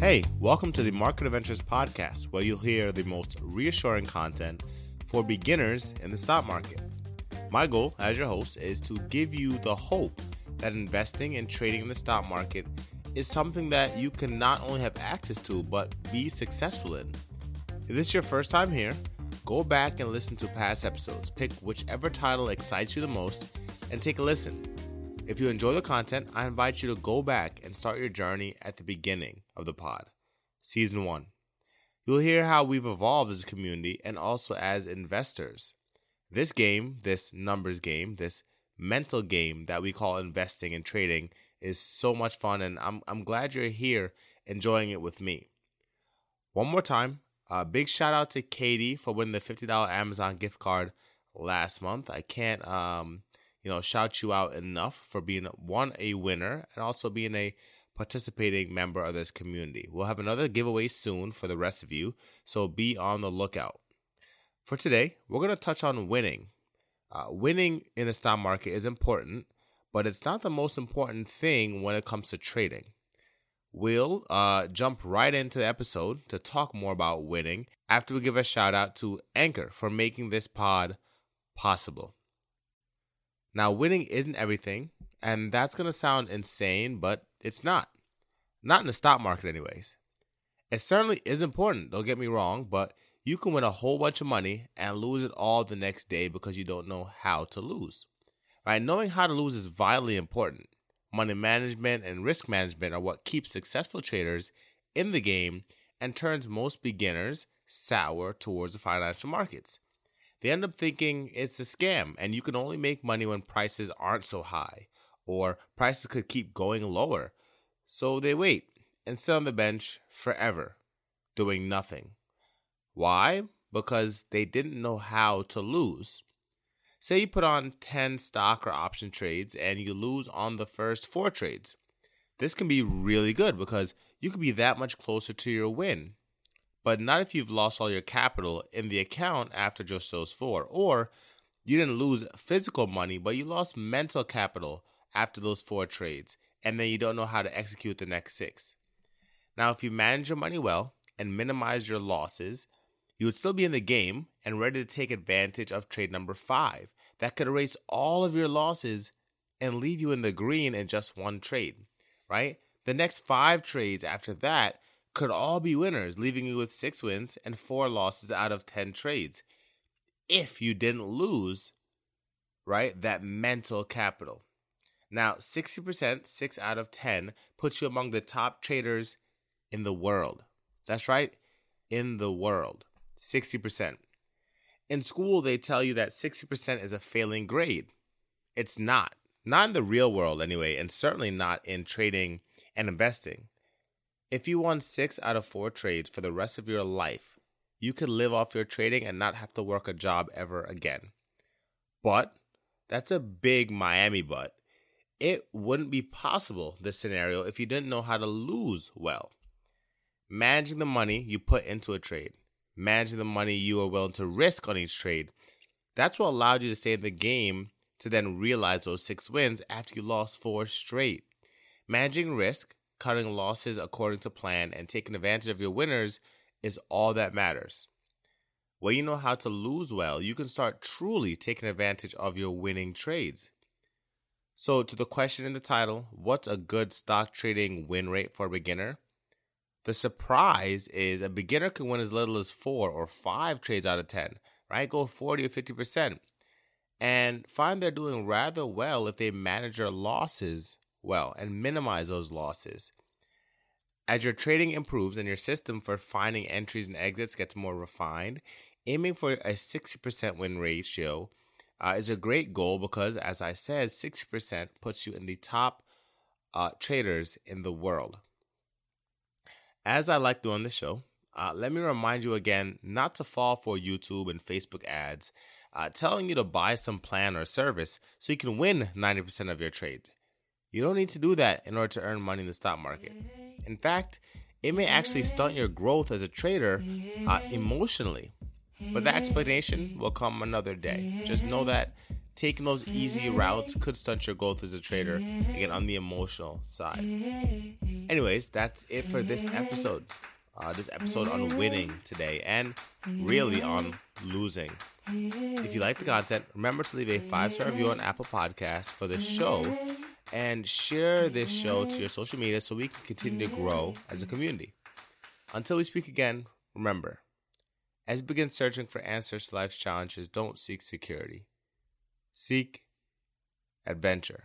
Hey, welcome to the Market Adventures podcast, where you'll hear the most reassuring content for beginners in the stock market. My goal as your host is to give you the hope that investing and trading in the stock market is something that you can not only have access to, but be successful in. If this is your first time here, go back and listen to past episodes. Pick whichever title excites you the most and take a listen. If you enjoy the content, I invite you to go back and start your journey at the beginning of the pod, season one. You'll hear how we've evolved as a community and also as investors. This game, this numbers game, this mental game that we call investing and trading is so much fun, and I'm, I'm glad you're here enjoying it with me. One more time, a big shout out to Katie for winning the $50 Amazon gift card last month. I can't um, you know, shout you out enough for being one a winner and also being a participating member of this community. We'll have another giveaway soon for the rest of you, so be on the lookout. For today, we're going to touch on winning. Uh, winning in the stock market is important, but it's not the most important thing when it comes to trading. We'll uh, jump right into the episode to talk more about winning after we give a shout out to Anchor for making this pod possible. Now, winning isn't everything, and that's going to sound insane, but it's not. Not in the stock market, anyways. It certainly is important, don't get me wrong, but you can win a whole bunch of money and lose it all the next day because you don't know how to lose. Right? Knowing how to lose is vitally important. Money management and risk management are what keeps successful traders in the game and turns most beginners sour towards the financial markets. They end up thinking it's a scam and you can only make money when prices aren't so high or prices could keep going lower. So they wait and sit on the bench forever, doing nothing. Why? Because they didn't know how to lose. Say you put on 10 stock or option trades and you lose on the first four trades. This can be really good because you could be that much closer to your win but not if you've lost all your capital in the account after just those four. Or you didn't lose physical money, but you lost mental capital after those four trades, and then you don't know how to execute the next six. Now, if you manage your money well and minimize your losses, you would still be in the game and ready to take advantage of trade number five that could erase all of your losses and leave you in the green in just one trade, right? The next five trades after that could all be winners, leaving you with six wins and four losses out of 10 trades. If you didn't lose, right, that mental capital. Now, 60%, 6 out of 10, puts you among the top traders in the world. That's right, in the world. 60%. In school, they tell you that 60% is a failing grade. It's not. Not in the real world, anyway, and certainly not in trading and investing. If you won six out of four trades for the rest of your life, you could live off your trading and not have to work a job ever again. But that's a big Miami but. It wouldn't be possible, this scenario, if you didn't know how to lose well. Managing the money you put into a trade, managing the money you are willing to risk on each trade, that's what allowed you to stay in the game to then realize those six wins after you lost four straight. Managing risk cutting losses according to plan, and taking advantage of your winners is all that matters. When you know how to lose well, you can start truly taking advantage of your winning trades. So, to the question in the title, what's a good stock trading win rate for a beginner? The surprise is a beginner can win as little as four or five trades out of 10, right? Go 40 or 50%. And find they're doing rather well if they manage their losses well and minimize those losses. As your trading improves and your system for finding entries and exits gets more refined, aiming for a 60% win ratio uh, is a great goal because, as I said, 60% puts you in the top uh, traders in the world. As I like doing the show, uh, let me remind you again not to fall for YouTube and Facebook ads uh, telling you to buy some plan or service so you can win 90% of your trades. You don't need to do that in order to earn money in the stock market. In fact, it may actually stunt your growth as a trader uh, emotionally. But that explanation will come another day. Just know that taking those easy routes could stunt your growth as a trader, again, on the emotional side. Anyways, that's it for this episode. Uh, this episode on winning today and really on losing. If you like the content, remember to leave a five star review on Apple Podcasts for the show and share this show to your social media so we can continue to grow as a community. Until we speak again, remember as you begin searching for answers to life's challenges, don't seek security, seek adventure.